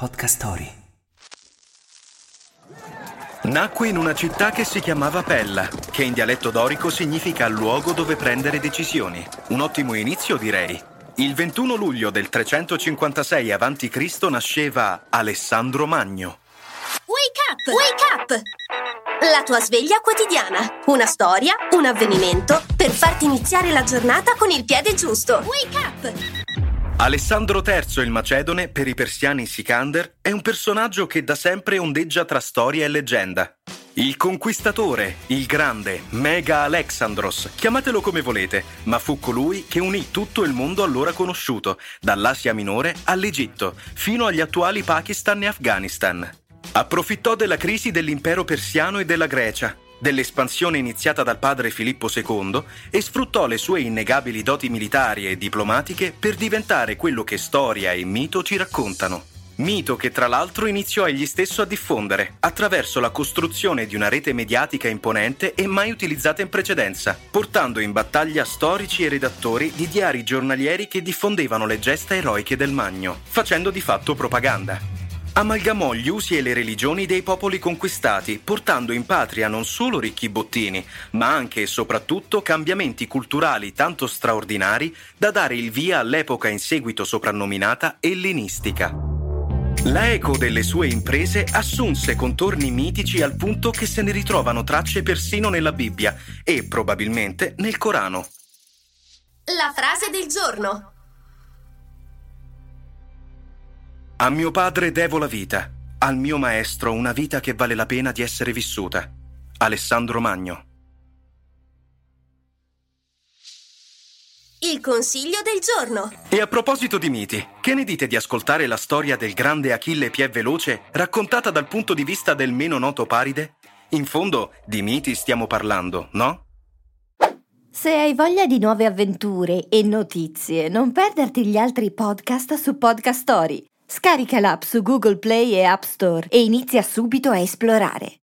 Podcast Story. Nacque in una città che si chiamava Pella, che in dialetto dorico significa luogo dove prendere decisioni. Un ottimo inizio, direi. Il 21 luglio del 356 a.C. nasceva Alessandro Magno. Wake up! Wake up! La tua sveglia quotidiana. Una storia, un avvenimento per farti iniziare la giornata con il piede giusto. Wake up! Alessandro III il Macedone, per i persiani Sikander, è un personaggio che da sempre ondeggia tra storia e leggenda. Il conquistatore, il grande, Mega Alexandros, chiamatelo come volete, ma fu colui che unì tutto il mondo allora conosciuto, dall'Asia minore all'Egitto, fino agli attuali Pakistan e Afghanistan. Approfittò della crisi dell'impero persiano e della Grecia, dell'espansione iniziata dal padre Filippo II e sfruttò le sue innegabili doti militari e diplomatiche per diventare quello che storia e mito ci raccontano. Mito che tra l'altro iniziò egli stesso a diffondere attraverso la costruzione di una rete mediatica imponente e mai utilizzata in precedenza, portando in battaglia storici e redattori di diari giornalieri che diffondevano le gesta eroiche del Magno, facendo di fatto propaganda. Amalgamò gli usi e le religioni dei popoli conquistati, portando in patria non solo ricchi bottini, ma anche e soprattutto cambiamenti culturali tanto straordinari da dare il via all'epoca in seguito soprannominata ellenistica. La eco delle sue imprese assunse contorni mitici al punto che se ne ritrovano tracce persino nella Bibbia e probabilmente nel Corano. La frase del giorno. A mio padre devo la vita, al mio maestro una vita che vale la pena di essere vissuta. Alessandro Magno. Il consiglio del giorno. E a proposito di miti, che ne dite di ascoltare la storia del grande Achille Piè Veloce raccontata dal punto di vista del meno noto Paride? In fondo, di miti stiamo parlando, no? Se hai voglia di nuove avventure e notizie, non perderti gli altri podcast su Podcast Story. Scarica l'app su Google Play e App Store e inizia subito a esplorare.